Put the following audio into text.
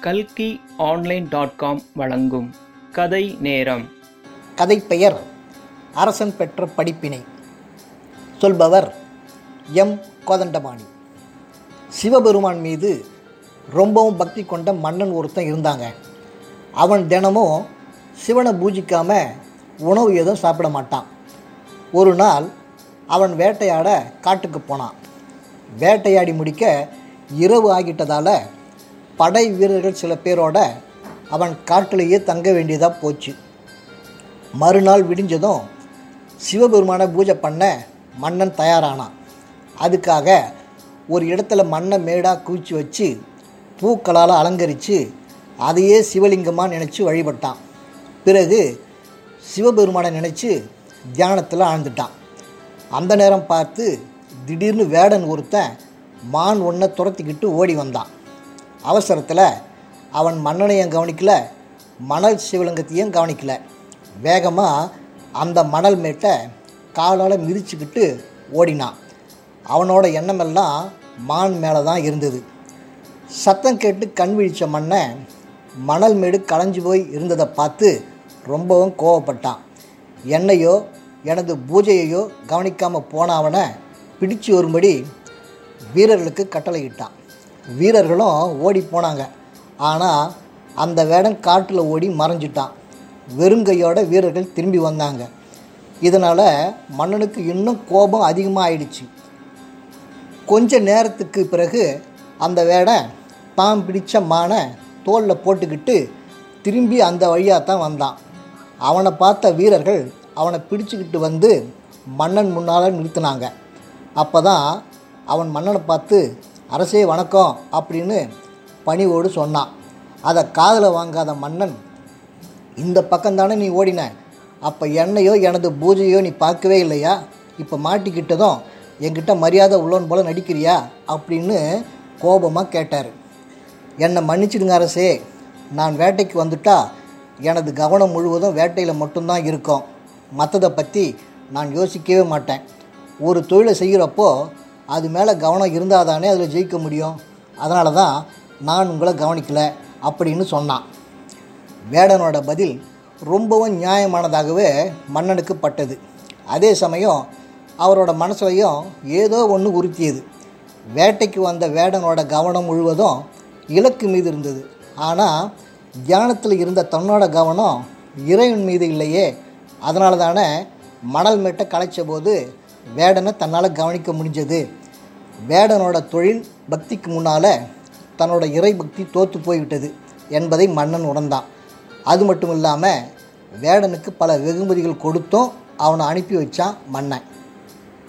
கல்கி online dot com வழங்கும் கதை நேரம். கதை பெயர் அரசன் பெற்ற படிப்பினை. சொல்பவர் எம். கோதண்டபாணி. சிவபெருமான் மீது ரொம்பவும் பக்தி கொண்ட மன்னன் ஒருத்தன் இருந்தாங்க. அவன் தினமும் சிவனை பூஜிக்காமல் உணவு எதுவும் சாப்பிட மாட்டான். ஒரு நாள் அவன் வேட்டையாட காட்டுக்கு போனான். வேட்டையாடி முடிக்க இரவு ஆகிட்டதால் படை வீரர்கள் சில பேரோட அவன் காட்டிலேயே தங்க வேண்டியதாக போச்சு. மறுநாள் விடிஞ்சதும் சிவபெருமானை பூஜை பண்ண மன்னன் தயாரானான். அதுக்காக ஒரு இடத்துல மண்ணை மேடாக குவிச்சு வச்சு பூக்களால் அலங்கரித்து அதையே சிவலிங்கமாக நினச்சி வழிபட்டான். பிறகு சிவபெருமானை நினச்சி தியானத்தில் ஆழ்ந்துட்டான். அந்த நேரம் பார்த்து திடீர்னு வேடன் ஒருத்தன் மான் ஒன்றை துரத்திக்கிட்டு ஓடி வந்தான். அவசரத்தில் அவன் மன்னனையும் கவனிக்கல மணல் சிவலிங்கத்தையும் கவனிக்கல. வேகமாக அந்த மணல் மேட்டை காலால் மிதிச்சுக்கிட்டு ஓடினான். அவனோட எண்ணமெல்லாம் மான் மேலே தான் இருந்தது. சத்தம் கேட்டு கண் விழித்த மண்ணை மணல் மேடு களைஞ்சு போய் இருந்ததை பார்த்து ரொம்பவும் கோவப்பட்டான். என்னையோ எனது பூஜையையோ கவனிக்காமல் போன அவனை பிடிச்சு ஒருபடி வீரர்களுக்கு கட்டளையிட்டான். வீரர்களும் ஓடி போனாங்க. ஆனால் அந்த வேடன் காட்டில் ஓடி மறைஞ்சிட்டான். வெறுங்கையோட வீரர்கள் திரும்பி வந்தாங்க. இதனால் மன்னனுக்கு இன்னும் கோபம் அதிகமாக ஆயிடுச்சு கொஞ்ச நேரத்துக்கு பிறகு அந்த வேடன் தான் பிடித்த மானை தோளில் போட்டுக்கிட்டு திரும்பி அந்த வழியாக தான் வந்தான். அவனை பார்த்த வீரர்கள் அவனை பிடிச்சிக்கிட்டு வந்து மன்னன் முன்னால் நிறுத்தினாங்க. அப்போ தான் அவன் மன்னனை பார்த்து அரசே வணக்கம் அப்படின்னு பணிவோடு சொன்னான் அதை காதில் வாங்காத மன்னன் இந்த பக்கம்தானே நீ ஓடின? அப்போ என்னையோ எனது பூஜையோ நீ பார்க்கவே இல்லையா? இப்போ மாட்டிக்கிட்டதும் என்கிட்ட மரியாதை உள்ளவன் போல நடிக்கிறியா? அப்படின்னு கோபமாக கேட்டார். என்னை மன்னிச்சிடுங்க அரசே. நான் வேட்டைக்கு வந்துட்டா எனது கவனம் முழுவதும் வேட்டையில் மட்டும்தான் இருக்கும். மற்றதை பற்றி நான் யோசிக்கவே மாட்டேன். ஒரு தொழிலை செய்கிறப்போ அது மேலே கவனம் இருந்தால் தானே அதில் ஜெயிக்க முடியும். அதனால தான் நான் உங்களை கவனிக்கலை அப்படின்னு சொன்னான். வேடனோட பதில் ரொம்பவும் நியாயமானதாகவே மன்னனுக்கு பட்டது. அதே சமயம் அவரோட மனசுலையும் ஏதோ ஒன்று உறுத்தியது. வேட்டைக்கு வந்த வேடனோட கவனம் முழுவதும் இலக்கு மீது இருந்தது. ஆனால் தியானத்தில் இருந்த தன்னோட கவனம் இறைவன் மீது இல்லையே. அதனால தானே மணல் மேட்டை கலைச்ச போது வேடனை தன்னால் கவனிக்க முடிஞ்சது. வேடனோட தொழில் பக்திக்கு முன்னால் தன்னோட இறை பக்தி தோற்று போய்விட்டது என்பதை மன்னன் உணர்ந்தான். அது மட்டும் இல்லாமல் வேடனுக்கு பல வெகுமதிகள் கொடுத்தும் அவனை அனுப்பி வச்சான் மன்னன்.